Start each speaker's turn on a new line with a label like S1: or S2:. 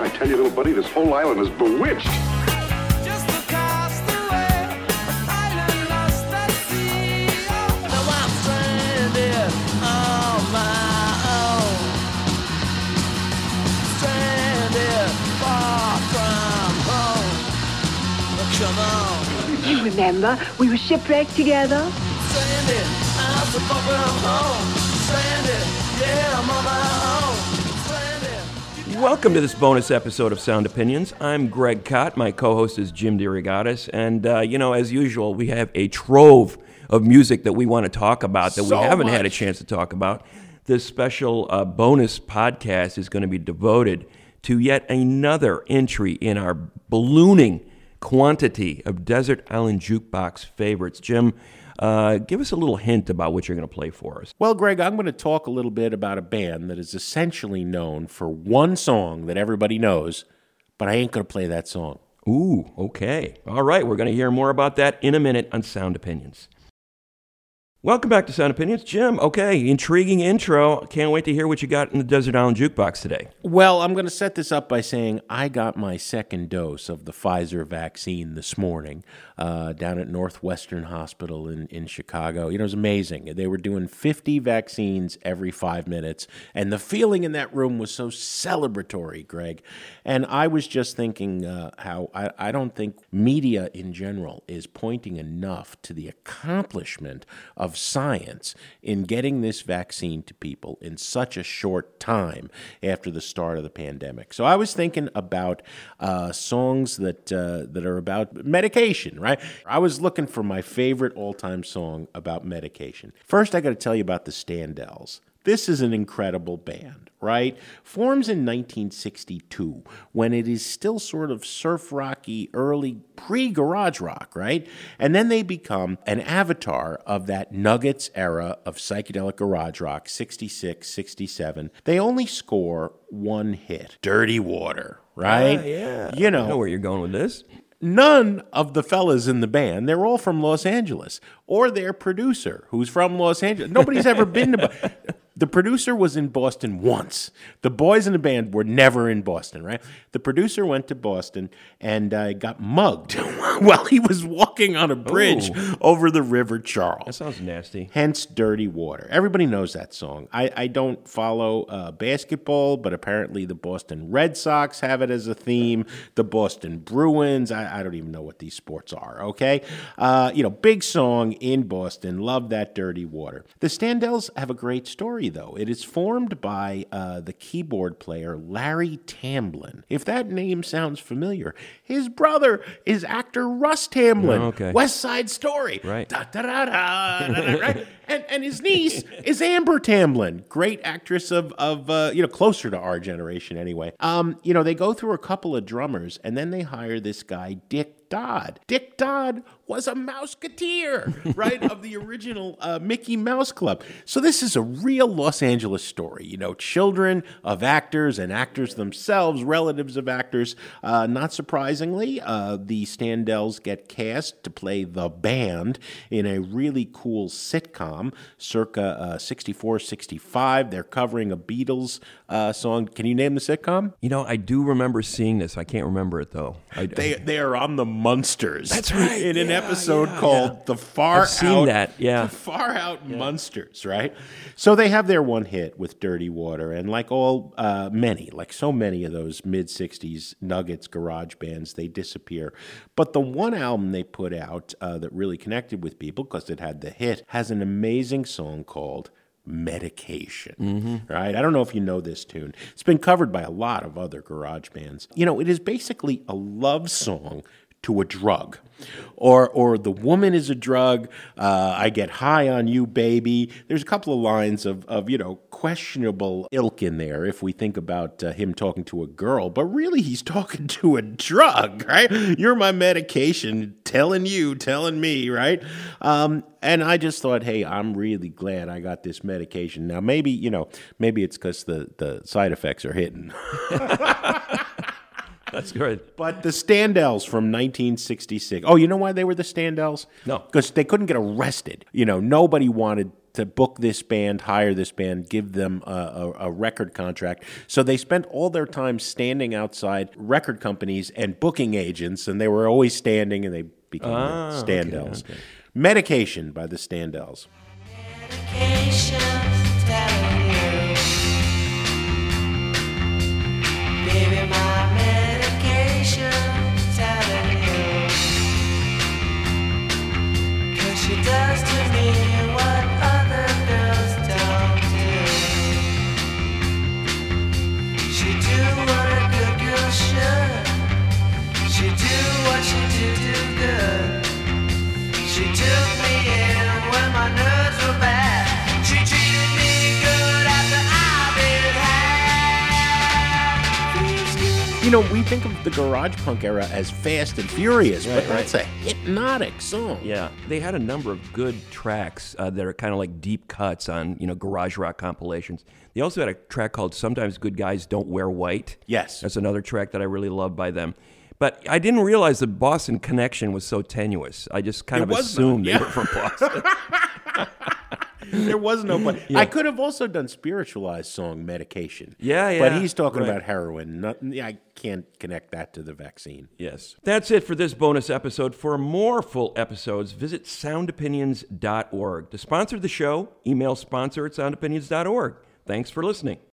S1: I tell you, little buddy, this whole island is bewitched.
S2: Just across the way, an island lost at sea. Now I'm stranded on my own. Stranded far from home. Oh, come on,
S3: You remember, we were shipwrecked together.
S2: stranded, I'm so far from home. Stranded, yeah, I'm
S4: Welcome to this bonus episode of Sound Opinions. I'm Greg Kot. My co-host is Jim DeRogatis, and uh, you know, as usual, we have a trove of music that we want to talk about that
S5: So
S4: we haven't had a chance to talk about. This special uh, bonus podcast is going to be devoted to yet another entry in our ballooning quantity of Desert Island Jukebox favorites. Jim, uh, give us a little hint about what you're going to play for us.
S5: Well, Greg, I'm going to talk a little bit about a band that is essentially known for one song that everybody knows, but I ain't going to play that song.
S4: Ooh, okay. All right, we're going to hear more about that in a minute on Sound Opinions. Welcome back to Sound Opinions. Jim, okay, intriguing intro. Can't wait to hear what you got in the Desert Island Jukebox today.
S5: Well, I'm going to set this up by saying I got my second dose of the Pfizer vaccine this morning uh, down at Northwestern Hospital in, in Chicago. You know, it was amazing. They were doing 50 vaccines every five minutes, and the feeling in that room was so celebratory, Greg. And I was just thinking uh, how I, I don't think media in general is pointing enough to the accomplishment of science in getting this vaccine to people in such a short time after the start of the pandemic. So I was thinking about uh, songs that uh, that are about medication, right? I was looking for my favorite all-time song about medication. First, I got to tell you about the Standells. This is an incredible band, right? Forms in 1962 when it is still sort of surf rocky, early pre garage rock, right? And then they become an avatar of that Nuggets era of psychedelic garage rock, 66, 67. They only score one hit Dirty Water, right?
S4: Ah, yeah.
S5: You
S4: I know
S5: know,
S4: where you're going with this.
S5: none of the fellas in the band, they're all from Los Angeles, or their producer, who's from Los Angeles. Nobody's ever been to. The producer was in Boston once. The boys in the band were never in Boston, right? The producer went to Boston and uh, got mugged while he was walking on a bridge
S4: Oh.
S5: over the River Charles
S4: That sounds nasty.
S5: hence dirty water everybody knows that song i, I don't follow uh, basketball but apparently the boston red sox have it as a theme the boston bruins i, I don't even know what these sports are okay uh, you know big song in boston love that dirty water the standells have a great story though it is formed by uh, the keyboard player larry tamblyn if that name sounds familiar his brother is actor russ tamblyn
S4: Oh, okay.
S5: west side story
S4: Right.
S5: Da, da, da, da, da, da, right? And, and his niece is Amber Tamblyn, great actress of, of uh, you know, closer to our generation anyway. Um, you know, they go through a couple of drummers and then they hire this guy, Dick Dodd. Dick Dodd was a Mouseketeer, right, of the original uh, Mickey Mouse Club. So this is a real Los Angeles story. You know, children of actors and actors themselves, relatives of actors. Uh, not surprisingly, uh, the Standells get cast to play the band in a really cool sitcom circa uh, 64, 65. They're covering a Beatles uh, song. Can you name the sitcom?
S4: You know, I do remember seeing this. I can't remember it though. I,
S5: They, they are on the Munsters.
S4: That's right.
S5: In an
S4: Yeah,
S5: episode
S4: yeah,
S5: called
S4: yeah.
S5: The Far
S4: I've seen
S5: Out.
S4: that, yeah.
S5: The Far Out Munsters, right? So they have their one hit with Dirty Water. And like all, uh, many, like so many of those mid 60s Nuggets garage bands, they disappear. But the one album they put out uh, that really connected with people because it had the hit has an amazing song called medication. Right? I don't know if you know this tune. It's been covered by a lot of other garage bands. You know, it is basically a love song to a drug. Or, or the woman is a drug. Uh, I get high on you, baby. There's a couple of lines of, of you know questionable ilk in there if we think about uh, him talking to a girl, but really he's talking to a drug, right? You're my medication, telling you, telling me, right? Um, and I just thought, hey, I'm really glad I got this medication. Now maybe you know maybe it's because the the side effects are hitting.
S4: That's good.
S5: But the Standells from 1966. Oh, you know why they were the Standells?
S4: No.
S5: Because they couldn't get arrested. You know, nobody wanted to book this band, hire this band, give them a, a, a record contract. So they spent all their time standing outside record companies and booking agents, and they were always standing, and they became
S4: Ah,
S5: the
S4: okay,
S5: Standells.
S4: okay.
S5: Medication by the Standells.
S2: You
S5: know, we think of the garage punk era as fast and furious, but
S4: Right, right.
S5: that's a hypnotic song.
S4: Yeah, they had a number of good tracks uh, that are kind of like deep cuts on you know garage rock compilations. They also had a track called "Sometimes Good Guys Don't Wear White."
S5: Yes.
S4: that's another track that I really love by them. But I didn't realize the Boston connection was so tenuous. I just kind
S5: It
S4: of
S5: not,
S4: assumed
S5: yeah.
S4: they were from Boston.
S5: There was no. But I could have also done spiritualized song medication.
S4: Yeah, yeah.
S5: But he's talking
S4: right.
S5: about heroin. Not, I can't connect that to the vaccine.
S4: yes, that's it for this bonus episode. For more full episodes, visit soundopinions.org. To sponsor the show, email sponsor at soundopinions.org. Thanks for listening.